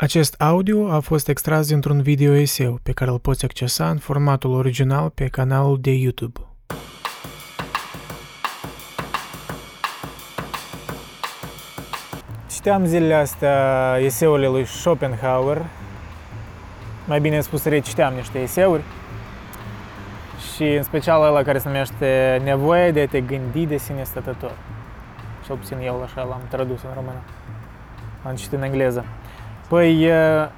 Acest audio a fost extras dintr-un video eseu pe care îl poți accesa în formatul original pe canalul de YouTube. Citeam zilele astea eseurile lui Schopenhauer, mai bine spus reciteam niște eseuri și în special ăla care se numește Nevoia de a te gândi de sine stătător. Cel puțin eu așa l-am tradus în română. Am citit în engleză. Păi,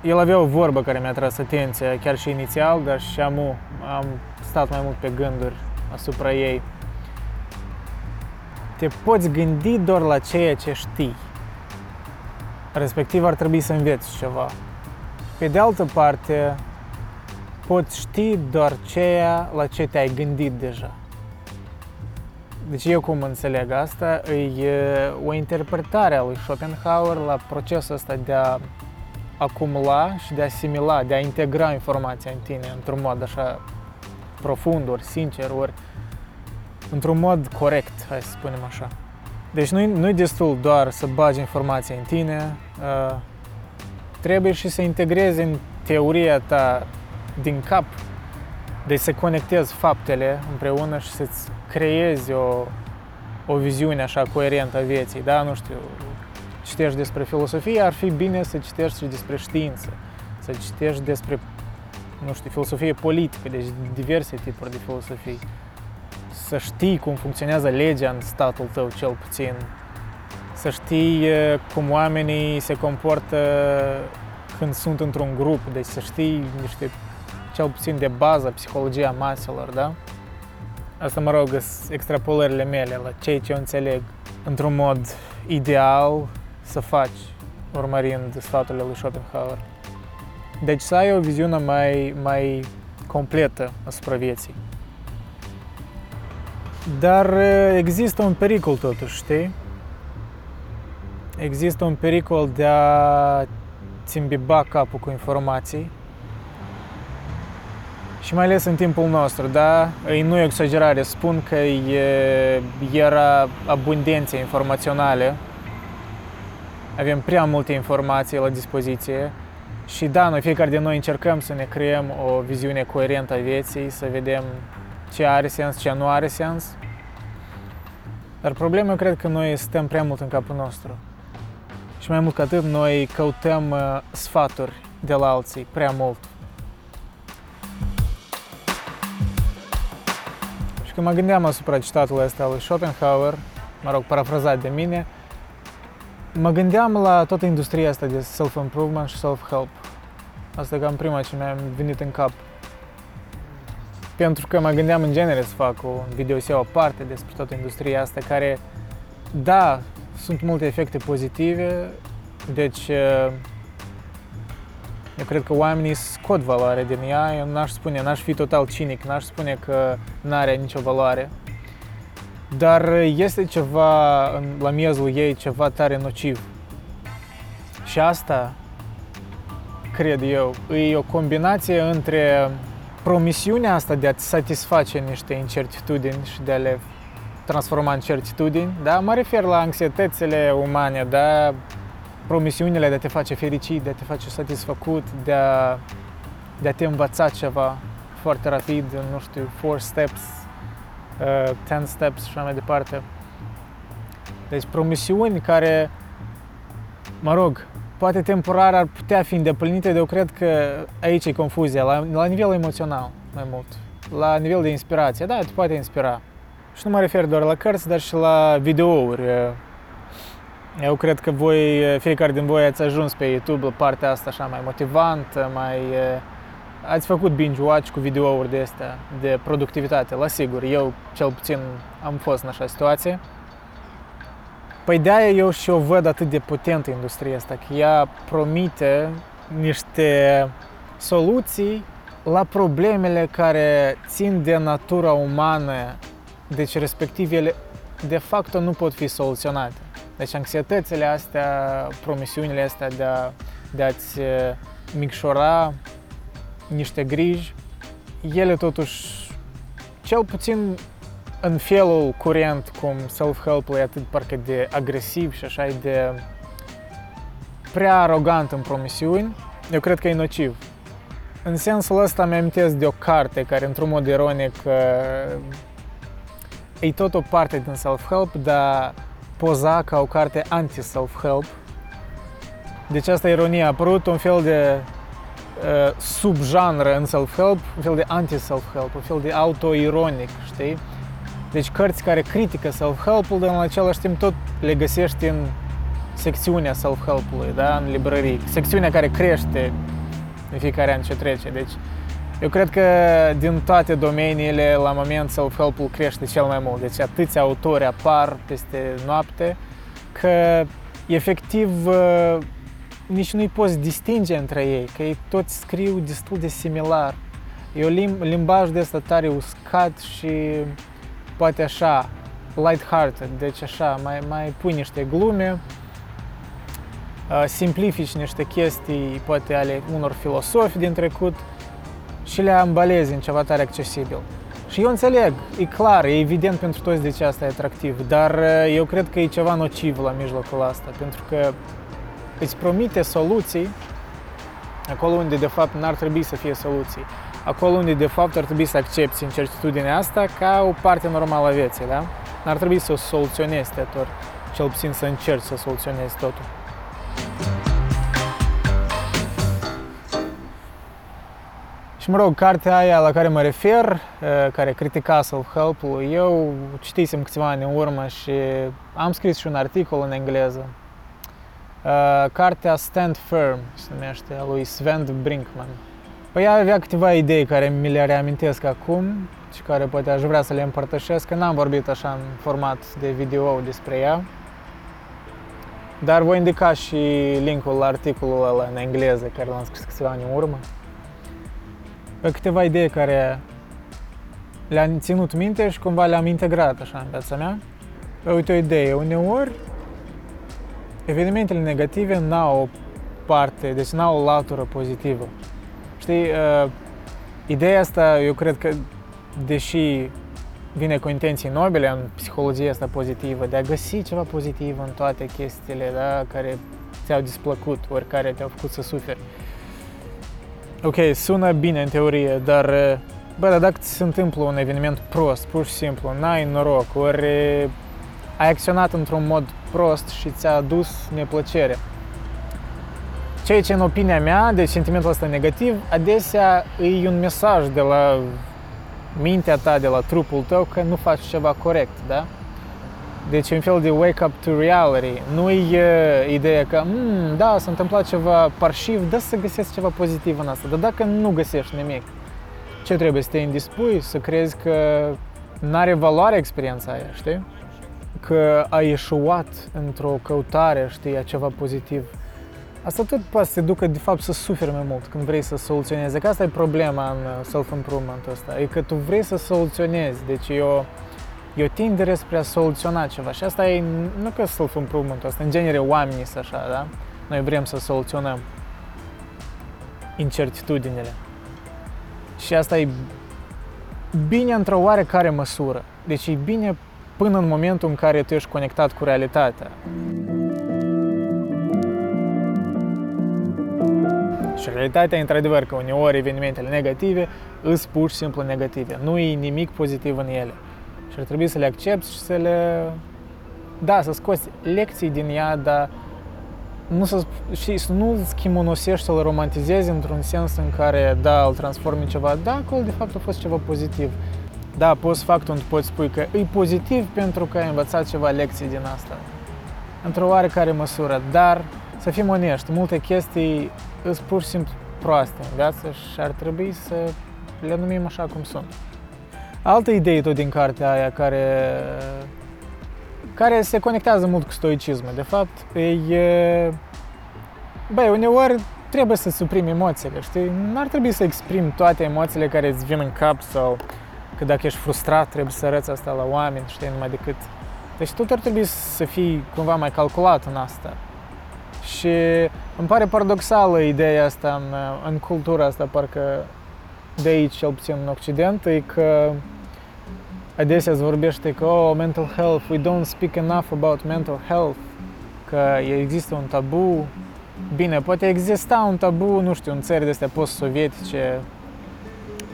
el avea o vorbă care mi-a tras atenția, chiar și inițial, dar și am, am stat mai mult pe gânduri asupra ei. Te poți gândi doar la ceea ce știi. Respectiv ar trebui să înveți ceva. Pe de altă parte, poți ști doar ceea la ce te-ai gândit deja. Deci eu cum înțeleg asta, e o interpretare a lui Schopenhauer la procesul ăsta de a acumula și de a asimila, de a integra informația în tine într-un mod așa profund, ori sincer, ori într-un mod corect, hai să spunem așa. Deci nu-i, nu destul doar să bagi informația în tine, uh, trebuie și să integrezi în teoria ta din cap, deci să conectezi faptele împreună și să-ți creezi o, o viziune așa coerentă a vieții, da? Nu știu, citești despre filosofie, ar fi bine să citești și despre știință, să citești despre, nu știu, filosofie politică, deci diverse tipuri de filosofii. Să știi cum funcționează legea în statul tău, cel puțin. Să știi cum oamenii se comportă când sunt într-un grup, deci să știi niște, cel puțin de bază, psihologia maselor, da? Asta, mă rog, extrapolările mele la cei ce înțeleg într-un mod ideal să faci urmărind sfaturile lui Schopenhauer. Deci să ai o viziune mai, mai completă asupra vieții. Dar există un pericol totuși, știi? Există un pericol de a ți țimbiba capul cu informații și mai ales în timpul nostru, da? Nu e o exagerare, spun că e, era abundențe informaționale avem prea multe informații la dispoziție și da, noi fiecare din noi încercăm să ne creăm o viziune coerentă a vieții, să vedem ce are sens, ce nu are sens. Dar problema eu cred că noi stăm prea mult în capul nostru. Și mai mult ca atât, noi căutăm uh, sfaturi de la alții prea mult. Și când mă gândeam asupra citatului ăsta lui Schopenhauer, mă rog, parafrazat de mine, Mă gândeam la toată industria asta de self-improvement și self-help. Asta e cam prima ce mi-a venit în cap. Pentru că mă gândeam în genere să fac un videoseu aparte despre toată industria asta care, da, sunt multe efecte pozitive, deci eu cred că oamenii scot valoare din ea, eu n-aș spune, n-aș fi total cinic, n-aș spune că n-are nicio valoare. Dar este ceva la miezul ei, ceva tare nociv. Și asta, cred eu, e o combinație între promisiunea asta de a-ți satisface niște incertitudini și de a le transforma în certitudini, da? Mă refer la anxietățile umane, da? Promisiunile de a te face fericit, de a te face satisfăcut, de a, de a te învăța ceva foarte rapid, nu știu, four steps, uh, 10 steps și așa mai departe. Deci promisiuni care, mă rog, poate temporar ar putea fi îndeplinite, dar eu cred că aici e confuzia, la, la nivel emoțional mai mult, la nivel de inspirație. Da, te poate inspira. Și nu mă refer doar la cărți, dar și la videouri. Eu cred că voi, fiecare din voi ați ajuns pe YouTube la partea asta așa mai motivantă, mai Ați făcut binge-watch cu videouri de astea, de productivitate, la sigur. Eu, cel puțin, am fost în așa situație. Păi de-aia eu și o văd atât de potentă industria asta, că ea promite niște soluții la problemele care țin de natura umană, deci respectiv ele de fapt nu pot fi soluționate. Deci anxietățile astea, promisiunile astea de, a, de a-ți micșora niște griji, ele totuși, cel puțin în felul curent, cum self-help-ul e atât parcă de agresiv și așa de prea arogant în promisiuni, eu cred că e nociv. În sensul ăsta mi-amintesc de o carte care, într-un mod ironic, uh, e tot o parte din self-help, dar poza ca o carte anti-self-help. Deci asta ironia a apărut un fel de uh, subgenre în self-help, un fel de anti-self-help, un fel de auto-ironic, știi? Deci cărți care critică self-help-ul, dar în același timp tot le găsești în secțiunea self-help-ului, da? în librării. Secțiunea care crește în fiecare an ce trece. Deci eu cred că din toate domeniile, la moment, self-help-ul crește cel mai mult. Deci atâția autori apar peste noapte că efectiv uh, nici nu-i poți distinge între ei, că ei toți scriu destul de similar. E un lim- limbaj de ăsta tare uscat și poate așa, light-hearted, deci așa, mai, mai pui niște glume, uh, simplifici niște chestii, poate ale unor filosofi din trecut și le ambalezi în ceva tare accesibil. Și eu înțeleg, e clar, e evident pentru toți de ce asta e atractiv, dar uh, eu cred că e ceva nociv la mijlocul asta, pentru că îți promite soluții acolo unde de fapt n-ar trebui să fie soluții. Acolo unde de fapt ar trebui să accepti incertitudinea asta ca o parte normală a vieții, da? N-ar trebui să o soluționezi tot, cel puțin să încerci să soluționezi totul. Și mă rog, cartea aia la care mă refer, care critica self-help-ul, eu citisem câțiva ani în urmă și am scris și un articol în engleză. Cartea Stand Firm se numește, a lui Sven Brinkman. Păi avea câteva idei care mi le reamintesc acum și care poate aș vrea să le împărtășesc, că n-am vorbit așa în format de video despre ea. Dar voi indica și linkul la articolul ăla în engleză, care l-am scris câțiva ani în urmă. Pe câteva idei care le-am ținut minte și cumva le-am integrat așa în viața mea. Păi uite o idee, uneori evenimentele negative n-au o parte, deci n-au o latură pozitivă. Știi, uh, ideea asta eu cred că, deși vine cu intenții nobile în psihologia asta pozitivă, de a găsi ceva pozitiv în toate chestiile da, care ți-au displăcut, ori care te-au făcut să suferi. Ok, sună bine în teorie, dar bă, dar dacă ți se întâmplă un eveniment prost, pur și simplu, n-ai noroc, ori ai acționat într-un mod prost și ți-a adus neplăcere. Ceea ce, în opinia mea, de sentimentul ăsta negativ, adesea e un mesaj de la mintea ta, de la trupul tău, că nu faci ceva corect, da? Deci un fel de wake up to reality. Nu e ideea că, mm, da, s-a întâmplat ceva parșiv, da să găsesc ceva pozitiv în asta. Dar dacă nu găsești nimic, ce trebuie? Să te indispui, să crezi că nu are valoare experiența aia, știi? Că ai eșuat într-o căutare, știi, a ceva pozitiv. Asta tot poate să te ducă, de fapt, să suferi mai mult când vrei să soluționezi. Că asta e problema în uh, self-improvement ăsta. E că tu vrei să soluționezi. Deci eu, eu tindere spre a soluționa ceva. Și asta e, nu că self-improvement asta, în genere oamenii sunt așa, da? Noi vrem să soluționăm incertitudinile. Și asta e bine într-o oarecare măsură. Deci e bine până în momentul în care tu ești conectat cu realitatea. Și realitatea e într-adevăr că uneori evenimentele negative îs pur și simplu negative. Nu e nimic pozitiv în ele. Și ar trebui să le accepti și să le... Da, să scoți lecții din ea, dar nu să, și să nu îl schimonosești, să-l romantizezi într-un sens în care, da, îl transformi în ceva, da, acolo de fapt a fost ceva pozitiv. Da, poți fac tu, poți spui că e pozitiv pentru că ai învățat ceva lecții din asta. Într-o oarecare măsură, dar să fim onești, multe chestii sunt pur și simplu proaste în viață și ar trebui să le numim așa cum sunt. Altă idee tot din cartea aia care, care se conectează mult cu stoicismul, de fapt, e... Băi, uneori trebuie să suprimi emoțiile, știi? Nu ar trebui să exprimi toate emoțiile care îți vin în cap sau că dacă ești frustrat trebuie să arăți asta la oameni, știi, numai decât... Deci tot ar trebui să fii cumva mai calculat în asta. Și îmi pare paradoxală ideea asta în, în cultura asta, parcă de aici, cel puțin în Occident, e că adesea se vorbește că, oh, mental health, we don't speak enough about mental health, că există un tabu Bine, poate exista un tabu, nu știu, în țări de astea post-sovietice,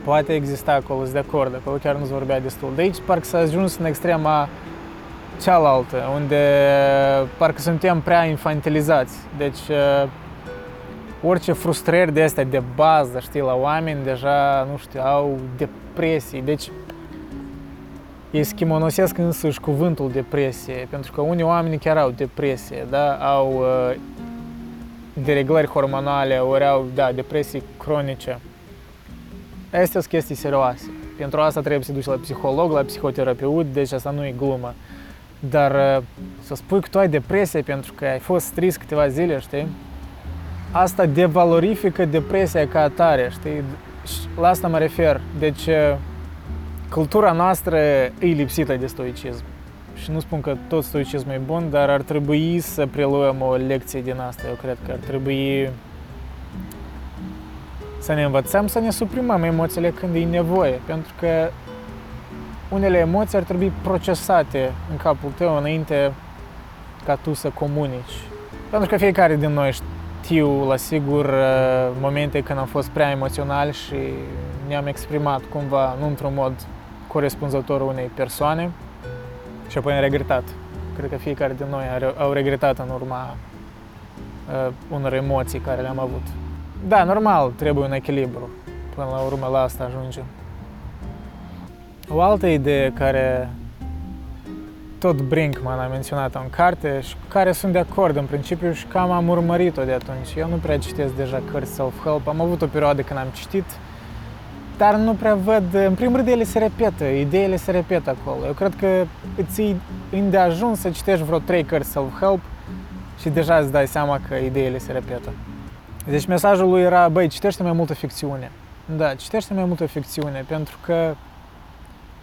poate exista acolo, sunt de acord, acolo chiar nu se vorbea destul. De aici parcă s-a ajuns în extrema cealaltă, unde parcă suntem prea infantilizați. Deci orice frustrări de astea de bază, știi, la oameni deja, nu știu, au depresii. Deci ei schimonosesc însuși cuvântul depresie, pentru că unii oameni chiar au depresie, da? au uh, dereglări hormonale, ori au, da, depresii cronice. Astea sunt chestii serioase. Pentru asta trebuie să duci la psiholog, la psihoterapeut, deci asta nu e glumă. Dar uh, să spui că tu ai depresie pentru că ai fost trist câteva zile, știi? Asta devalorifică depresia ca atare, știi? La asta mă refer. Deci, uh, cultura noastră e lipsită de stoicism. Și nu spun că tot stoicismul e bun, dar ar trebui să preluăm o lecție din asta. Eu cred că ar trebui să ne învățăm să ne suprimăm emoțiile când e nevoie, pentru că unele emoții ar trebui procesate în capul tău înainte ca tu să comunici. Pentru că fiecare din noi știu la sigur uh, momente când am fost prea emoțional și ne-am exprimat cumva, nu într-un mod corespunzător unei persoane și apoi am regretat. Cred că fiecare din noi au regretat în urma uh, unor emoții care le-am avut. Da, normal, trebuie un echilibru. Până la urmă la asta ajungem. O altă idee care tot Brinkman a menționat-o în carte și care sunt de acord în principiu și cam am urmărit-o de atunci. Eu nu prea citesc deja cărți self-help. Am avut o perioadă când am citit, dar nu prea văd, în primul rând ele se repetă, ideile se repetă acolo. Eu cred că îți e de ajuns să citești vreo trei cărți self-help și deja îți dai seama că ideile se repetă. Deci mesajul lui era, băi, citește mai multă ficțiune. Da, citește mai multă ficțiune, pentru că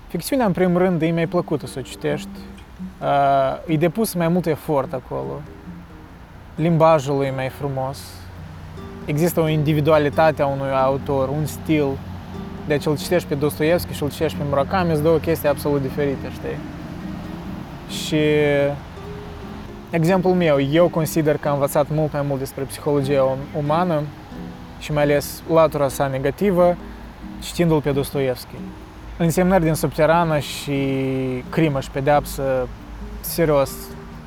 ficțiunea, în primul rând, e mai plăcută să o citești. Uh, e depus mai mult efort acolo. Limbajul e mai frumos. Există o individualitate a unui autor, un stil. Deci îl citești pe Dostoevski și îl citești pe Murakami, sunt două chestii absolut diferite, știi? Și exemplul meu, eu consider că am învățat mult mai mult despre psihologia umană și mai ales latura sa negativă, citindu-l pe Dostoevski. Însemnări din subterană și crimă și pedeapsă, serios,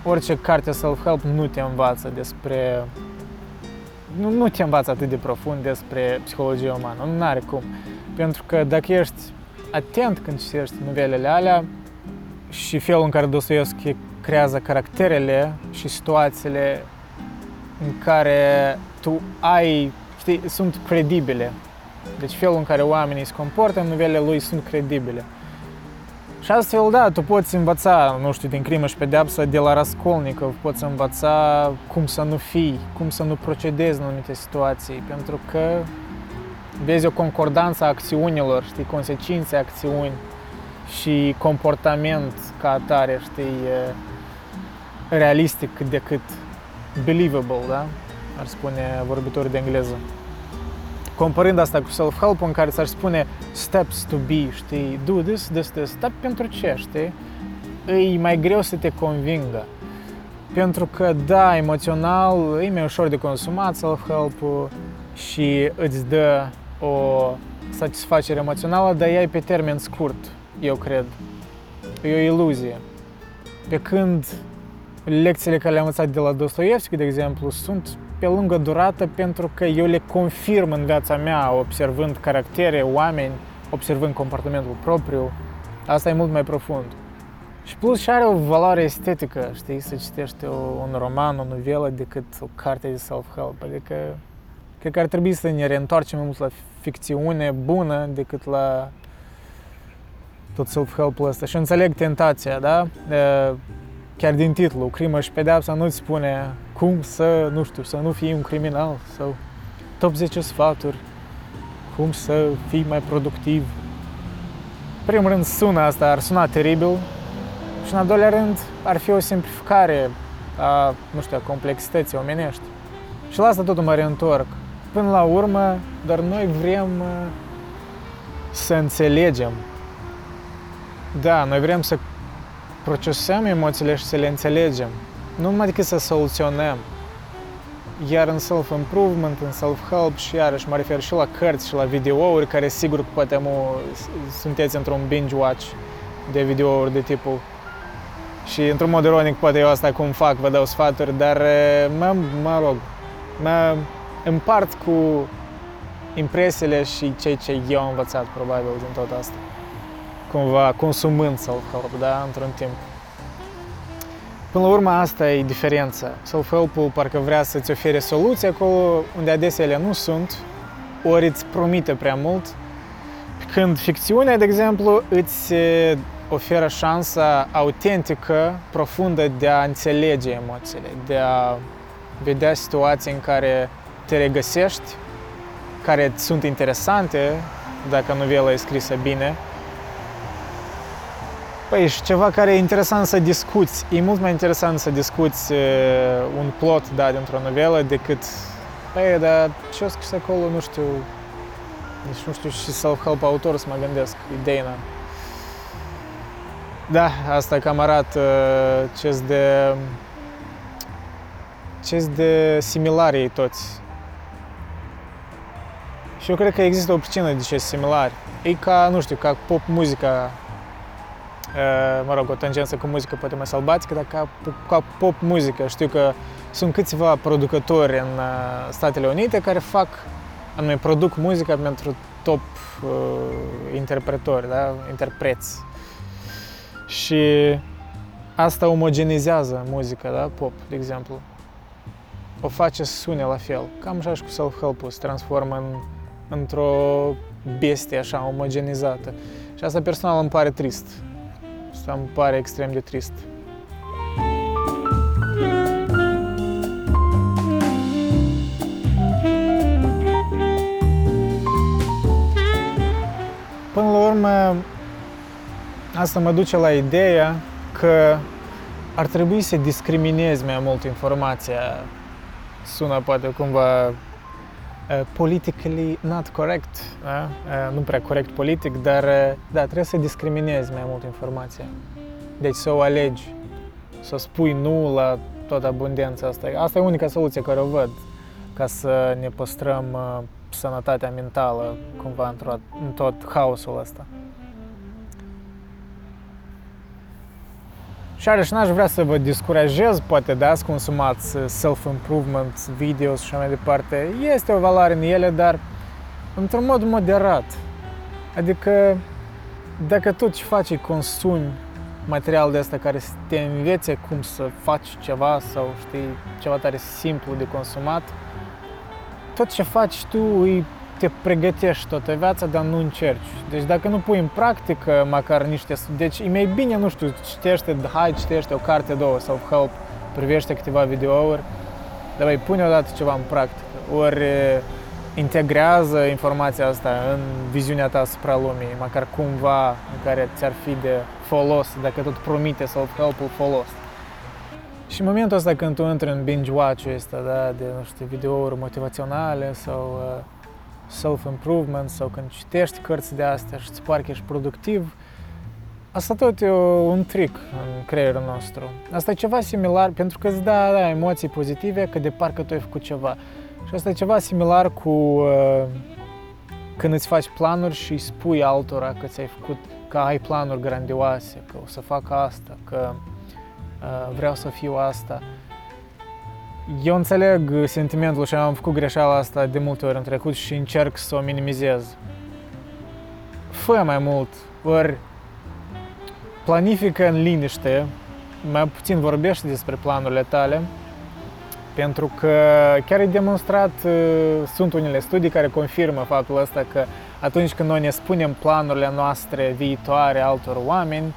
orice carte self-help nu te învață despre nu, nu te învață atât de profund despre psihologia umană, nu are cum. Pentru că dacă ești atent când citești novelele alea și felul în care Dostoevski creează caracterele și situațiile în care tu ai, știi, sunt credibile. Deci felul în care oamenii se comportă în novelele lui sunt credibile. Și astfel, da, tu poți învăța, nu știu, din crimă și pedeapsă de la Raskolnikov, poți învăța cum să nu fii, cum să nu procedezi în anumite situații, pentru că vezi o concordanță a acțiunilor, știi, consecințe acțiuni și comportament ca atare, știi, realistic cât de cât believable, da? Ar spune vorbitorii de engleză. Comparând asta cu self-help în care s-ar spune steps to be, știi, do this, this, this, dar pentru ce, știi? E mai greu să te convingă. Pentru că, da, emoțional, e mai ușor de consumat self-help-ul și îți dă o satisfacere emoțională, dar ea e pe termen scurt, eu cred. E o iluzie. Pe când lecțiile care le-am învățat de la Dostoevski, de exemplu, sunt pe lungă durată pentru că eu le confirm în viața mea, observând caractere, oameni, observând comportamentul propriu. Asta e mult mai profund. Și plus și are o valoare estetică, știi, să citești o, un roman, o novelă, decât o carte de self-help. Adică, cred că ar trebui să ne reîntoarcem mult la ficțiune bună decât la tot self-help-ul ăsta. Și înțeleg tentația, da? Chiar din titlu, crimă și pedeapsa nu-ți spune cum să, nu știu, să nu fii un criminal sau top 10 sfaturi, cum să fii mai productiv. În primul rând sună asta, ar suna teribil și în al doilea rând ar fi o simplificare a, nu știu, a complexității omenești. Și la asta tot mă reîntorc. Până la urmă, doar noi vrem uh, să înțelegem. Da, noi vrem să procesăm emoțiile și să le înțelegem. Nu numai decât să soluționăm. Iar în self-improvement, în self-help și iarăși mă refer și la cărți și la videouri, care sigur că poate mu, sunteți într-un binge-watch de videouri de tipul și într-un mod ironic poate eu asta cum fac, vă dau sfaturi, dar mă, mă rog, mă împart cu impresiile și cei ce eu am învățat probabil din tot asta. Cumva consumând self-help, da, într-un timp. Până la urmă, asta e diferența. Self-help-ul parcă vrea să-ți ofere soluții acolo unde adesea ele nu sunt, ori îți promite prea mult, când ficțiunea, de exemplu, îți oferă șansa autentică, profundă de a înțelege emoțiile, de a vedea situații în care te regăsești, care sunt interesante, dacă novela e scrisă bine, Păi și ceva care e interesant să discuți. E mult mai interesant să discuți uh, un plot, da, dintr-o novelă decât Păi, dar ce a scris acolo, nu știu, nici nu știu și self-help autor să mă gândesc, ideea. Da, asta cam arată uh, ce de ce de similari ei toți. Și eu cred că există o pricină de ce similari. E ca, nu știu, ca pop muzica mă rog, o tangență cu muzică poate mai sălbatică, dar ca, ca pop muzică. Știu că sunt câțiva producători în Statele Unite care fac, anume, produc muzica pentru top uh, interpretori, da? interpreți. Și asta omogenizează muzica, da? pop, de exemplu. O face să sune la fel. Cam așa și cu self-help-ul se transformă în, într-o bestie așa omogenizată. Și asta personal îmi pare trist. Asta îmi pare extrem de trist. Până la urmă, asta mă duce la ideea că ar trebui să discriminezi mai mult informația. Sună poate cumva Uh, politically not correct, da? Uh, nu prea corect politic, dar uh, da, trebuie să discriminezi mai mult informația. Deci să o alegi, să spui nu la toată abundența asta. Asta e unica soluție care o văd ca să ne păstrăm sănătatea mentală cumva în tot haosul ăsta. Și are și n-aș vrea să vă descurajez, poate da, să consumați self-improvement, videos și așa mai departe. Este o valoare în ele, dar într-un mod moderat. Adică dacă tu ce faci consumi material de asta care să te învețe cum să faci ceva sau știi, ceva tare simplu de consumat, tot ce faci tu îi te pregătești toată viața, dar nu încerci. Deci dacă nu pui în practică măcar niște... Deci e mai bine, nu știu, citește, hai, citește o carte, două, sau help privește câteva videouri, dar mai pune odată ceva în practică. Ori integrează informația asta în viziunea ta asupra lumii, măcar cumva în care ți-ar fi de folos, dacă tot promite self-help-ul folos. Și în momentul ăsta când tu intri în binge-watch-ul ăsta, da, de, nu știu, videouri motivaționale sau uh, self-improvement sau când citești cărți de astea și îți pare că ești productiv, asta tot e un trick în creierul nostru. Asta e ceva similar, pentru că îți da, da emoții pozitive, că de parcă tu ai făcut ceva. Și asta e ceva similar cu uh, când îți faci planuri și îi spui altora că ți-ai făcut, că ai planuri grandioase, că o să fac asta, că uh, vreau să fiu asta. Eu înțeleg sentimentul și am făcut greșeala asta de multe ori în trecut și încerc să o minimizez. Fă mai mult, ori planifică în liniște, mai puțin vorbește despre planurile tale, pentru că chiar e demonstrat, sunt unele studii care confirmă faptul ăsta că atunci când noi ne spunem planurile noastre viitoare altor oameni,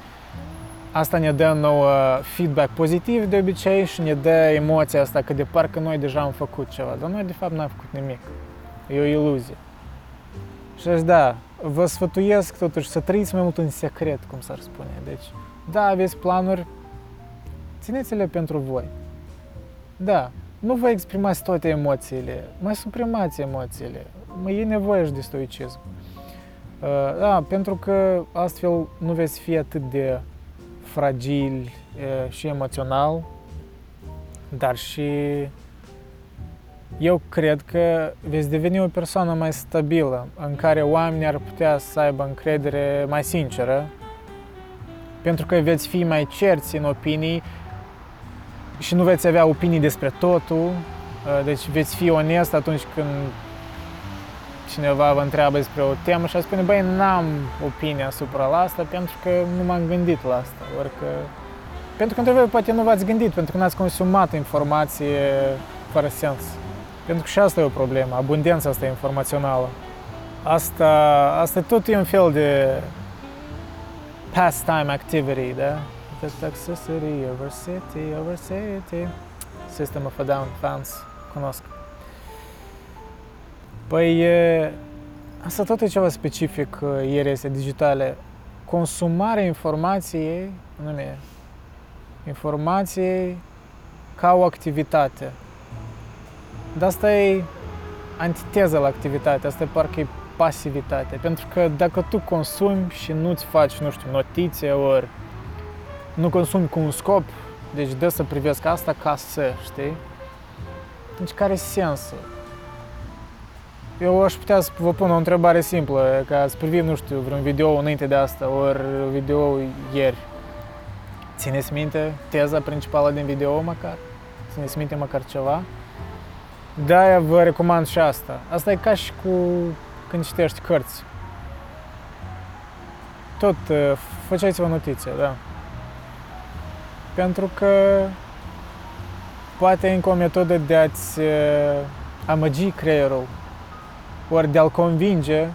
Asta ne dă nouă feedback pozitiv de obicei și ne dă emoția asta că de parcă noi deja am făcut ceva, dar noi de fapt n-am făcut nimic. E o iluzie. Și deci, da, vă sfătuiesc totuși să trăiți mai mult în secret, cum s-ar spune. Deci, da, aveți planuri, țineți-le pentru voi. Da, nu vă exprimați toate emoțiile, mai suprimați emoțiile. Mai e nevoie și de stoicism. Uh, da, pentru că astfel nu veți fi atât de fragili și emoțional, dar și eu cred că veți deveni o persoană mai stabilă, în care oamenii ar putea să aibă încredere mai sinceră, pentru că veți fi mai cerți în opinii și nu veți avea opinii despre totul, deci veți fi onest atunci când cineva vă întreabă despre o temă și a spune, băi, n-am opinie asupra la asta pentru că nu m-am gândit la asta, ori că... Pentru că, într poate nu v-ați gândit, pentru că n-ați consumat informație fără sens. Pentru că și asta e o problemă, abundența asta informațională. Asta, asta tot e un fel de pastime activity, da? The toxicity over city, over city. System of a Down fans cunosc. Păi, asta tot e ceva specific ieri este digitale. Consumarea informației, nume, informației ca o activitate. Dar asta e antiteza la activitate, asta e parcă e pasivitate. Pentru că dacă tu consumi și nu-ți faci, nu știu, notițe ori nu consumi cu un scop, deci de să privesc asta ca să, știi? Deci care e sensul? Eu aș putea să vă pun o întrebare simplă, ca să privim, nu știu, vreun video înainte de asta, ori video ieri. Țineți minte teza principală din video măcar? Țineți minte măcar ceva? De-aia vă recomand și asta. Asta e ca și cu când citești cărți. Tot uh, faceți-vă notițe, da. Pentru că poate încă o metodă de a-ți uh, amăgi creierul ori de a-l convinge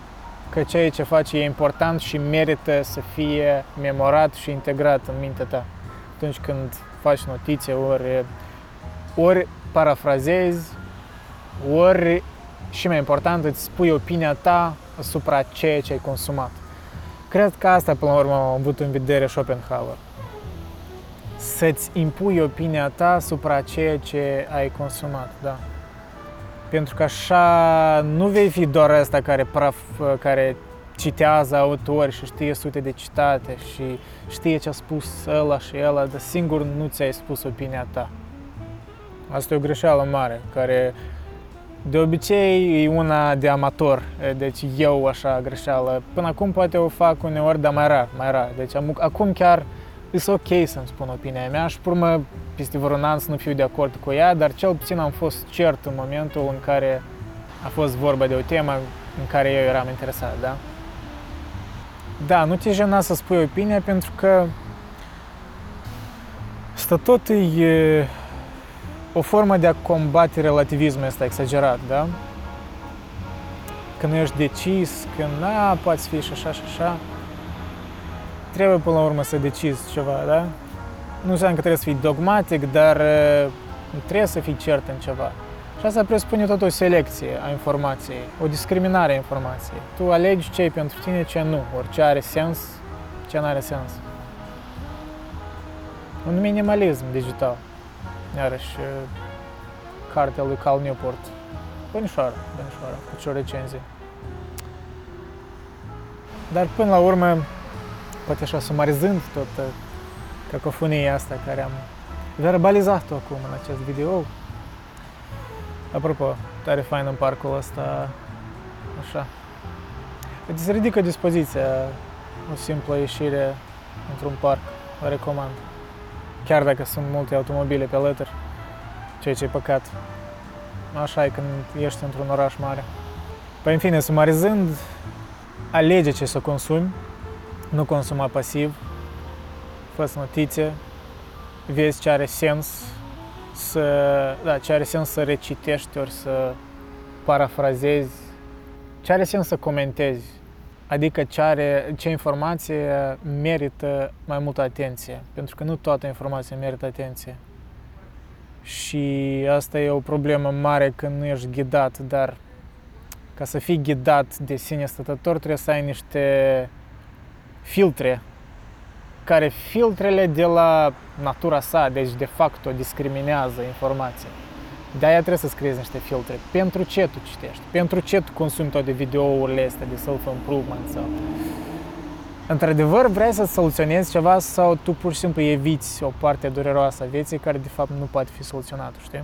că ceea ce face e important și merită să fie memorat și integrat în mintea ta. Atunci când faci notițe, ori, ori parafrazezi, ori și mai important, îți spui opinia ta asupra ceea ce ai consumat. Cred că asta, până la urmă, am avut în vedere Schopenhauer. Să-ți impui opinia ta asupra ceea ce ai consumat, da. Pentru că așa nu vei fi doar ăsta care, praf, care citează autori și știe sute de citate și știe ce a spus ăla și ăla, dar singur nu ți-ai spus opinia ta. Asta e o greșeală mare, care de obicei e una de amator, deci eu așa greșeală. Până acum poate o fac uneori, dar mai rar, mai rar. Deci acum chiar e ok să-mi spun opinia mea și urmă peste vreun an să nu fiu de acord cu ea, dar cel puțin am fost cert în momentul în care a fost vorba de o temă în care eu eram interesat, da? Da, nu te jena să spui opinia pentru că asta tot e o formă de a combate relativismul ăsta exagerat, da? Că nu ești decis, că na, poți fi și așa și așa. Trebuie până la urmă să decizi ceva, da? Nu înseamnă că trebuie să fii dogmatic, dar trebuie să fii cert în ceva. Și asta presupune tot o selecție a informației, o discriminare a informației. Tu alegi ce e pentru tine, ce nu, ori ce are sens, ce nu are sens. Un minimalism digital iarăși cartea lui Cal Newport. Bănișoară, bănișoară, cu ce o recenzie. Dar până la urmă, poate așa sumarizând tot cacofonia asta care am verbalizat-o acum în acest video. Apropo, tare fain în parcul ăsta, așa. Îți se ridică dispoziția o simplă ieșire într-un parc, o recomand chiar dacă sunt multe automobile pe alături, ceea ce e păcat. Așa e când ești într-un oraș mare. Păi în fine, sumarizând, alege ce să consumi, nu consuma pasiv, fă notițe, vezi ce are sens să, da, ce are sens să recitești ori să parafrazezi, ce are sens să comentezi Adică ce, are, ce informație merită mai multă atenție, pentru că nu toată informația merită atenție. Și asta e o problemă mare când nu ești ghidat, dar ca să fii ghidat de sine stătător trebuie să ai niște filtre care filtrele de la natura sa, deci de fapt o discriminează informația. De-aia trebuie să scriezi niște filtre. Pentru ce tu citești? Pentru ce tu consumi toate videourile astea de self-improvement sau... Într-adevăr, vrei să soluționezi ceva sau tu pur și simplu eviți o parte dureroasă a vieții care de fapt nu poate fi soluționată, știi?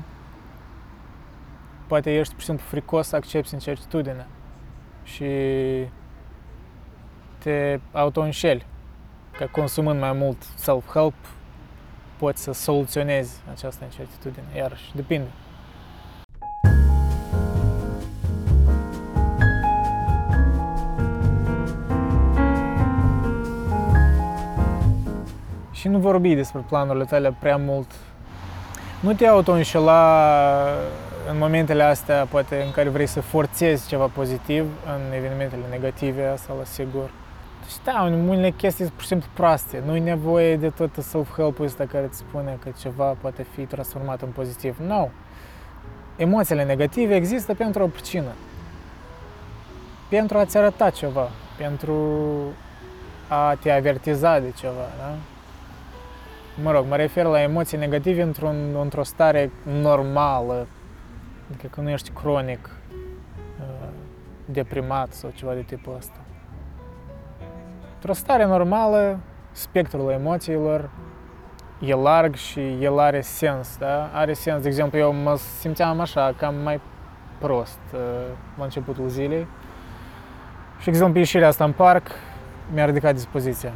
poate ești pur și simplu fricos să accepti incertitudinea și te auto-înșeli că consumând mai mult self-help poți să soluționezi această incertitudine. Iarăși, depinde. Și nu vorbi despre planurile tale prea mult. Nu te auto-înșela în momentele astea, poate în care vrei să forțezi ceva pozitiv în evenimentele negative, asta la sigur. Deci da, unele chestii sunt pur și simplu proaste. Nu e nevoie de tot self-help-ul ăsta care îți spune că ceva poate fi transformat în pozitiv. Nu. No. Emoțiile negative există pentru o pricină. Pentru a-ți arăta ceva. Pentru a te avertiza de ceva, da? Mă rog, mă refer la emoții negative într-un, într-o stare normală, adică că nu ești cronic uh, deprimat sau ceva de tipul ăsta. Într-o stare normală, spectrul emoțiilor e larg și el are sens, da? Are sens, de exemplu, eu mă simțeam așa, cam mai prost uh, la începutul zilei. Și, de exemplu, ieșirea asta în parc mi-a ridicat dispoziția.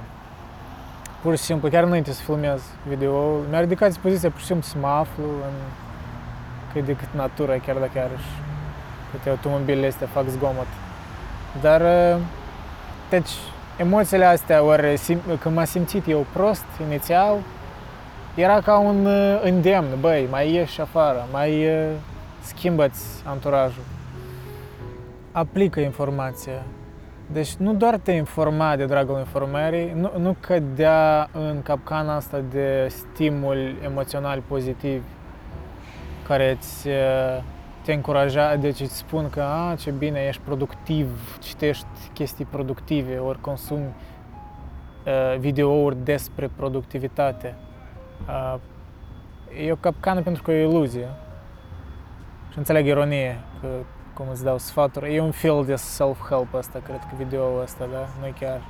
Pur și simplu, chiar înainte să filmez video mi-a ridicat dispoziția pur și simplu să mă aflu în cât de cât natură, chiar dacă iarăși câte automobilele astea fac zgomot. Dar, uh, deci, emoțiile astea, ori când m-am simțit eu prost inițial, era ca un uh, îndemn, băi, mai ieși afară, mai uh, schimbă-ți anturajul. Aplică informația. Deci nu doar te informa de dragul informării, nu, nu cădea în capcana asta de stimul emoțional pozitiv care îți uh, te încuraja, deci îți spun că a, ce bine, ești productiv, citești chestii productive, ori consumi uh, videouri despre productivitate. Uh, e o capcană pentru că e o iluzie. Și înțeleg ironie, că cum îți dau sfaturi. E un fel de self-help asta, cred că video ăsta, da? Nu e chiar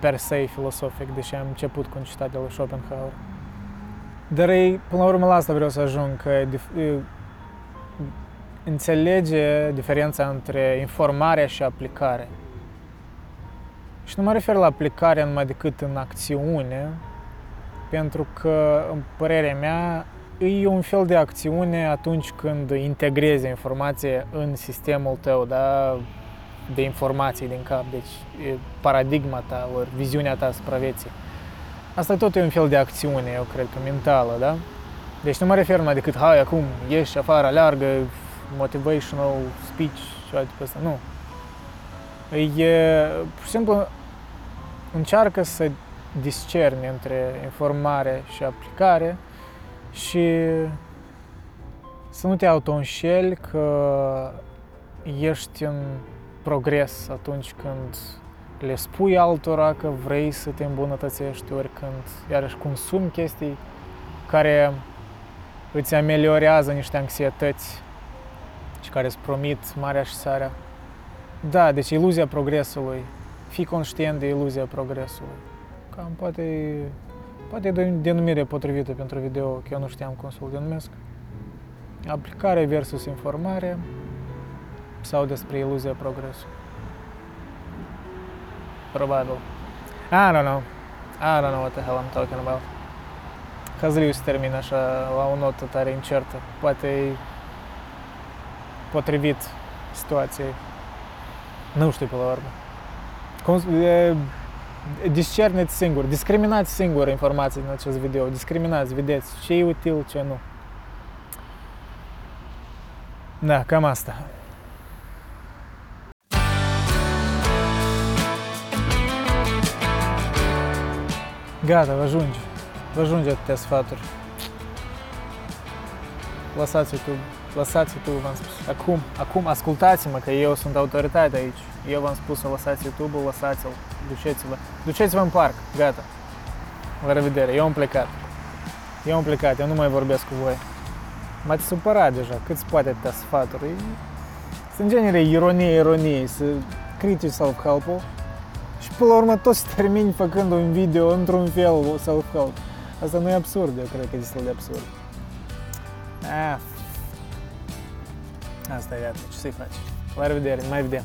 per se filosofic, deși am început cu un citat de la Schopenhauer. Dar ei, până la urmă la asta vreau să ajung, că înțelege diferența între informarea și aplicare. Și nu mă refer la aplicare numai decât în acțiune, pentru că, în părerea mea, e un fel de acțiune atunci când integrezi informație în sistemul tău, da? de informații din cap, deci e paradigma ta, ori viziunea ta asupra vieții. Asta tot e un fel de acțiune, eu cred că mentală, da? Deci nu mă refer numai decât, hai, acum ieși afară, aleargă, motivational speech și alte pe asta. Nu. E, pur și simplu, încearcă să discerni între informare și aplicare și să nu te auto-înșeli că ești în progres atunci când le spui altora că vrei să te îmbunătățești, ori când iarăși consumi chestii care îți ameliorează niște anxietăți și care îți promit marea și sarea. Da, deci iluzia progresului. Fii conștient de iluzia progresului. Cam poate, poate e denumire potrivită pentru video, că eu nu știam cum să-l denumesc. Aplicare versus informare sau despre iluzia progresului. Probabil. I don't know. I don't know what the hell I'm talking about. Hăzliu se termină așa la o notă tare incertă. Poate e potrivit situației. Nu știu pe la urmă. Cum, e, discerneți singur, discriminați singur informații în acest video, discriminați, vedeți ce e util, ce nu. Da, cam asta. Gata, vă ajunge. Vă ajunge atâtea sfaturi. Lăsați YouTube. Lăsați YouTube, v-am spus. Acum, acum ascultați-mă că eu sunt autoritate aici. Eu v-am spus să lăsați YouTube-ul, lăsați-l, duceți-vă. Duceți-vă în parc, gata. La revedere, eu am plecat. Eu am plecat, eu nu mai vorbesc cu voi. M-ați supărat deja, cât poate atâtea sfaturi. Sunt genere ironie, ironie, să critici self-help-ul și până la urmă toți termini făcând un video într-un fel self-help. Asta nu e absurd, eu cred că e destul de absurd. Ah, Asta e viața, ce să-i faci. La revedere, mai vedem!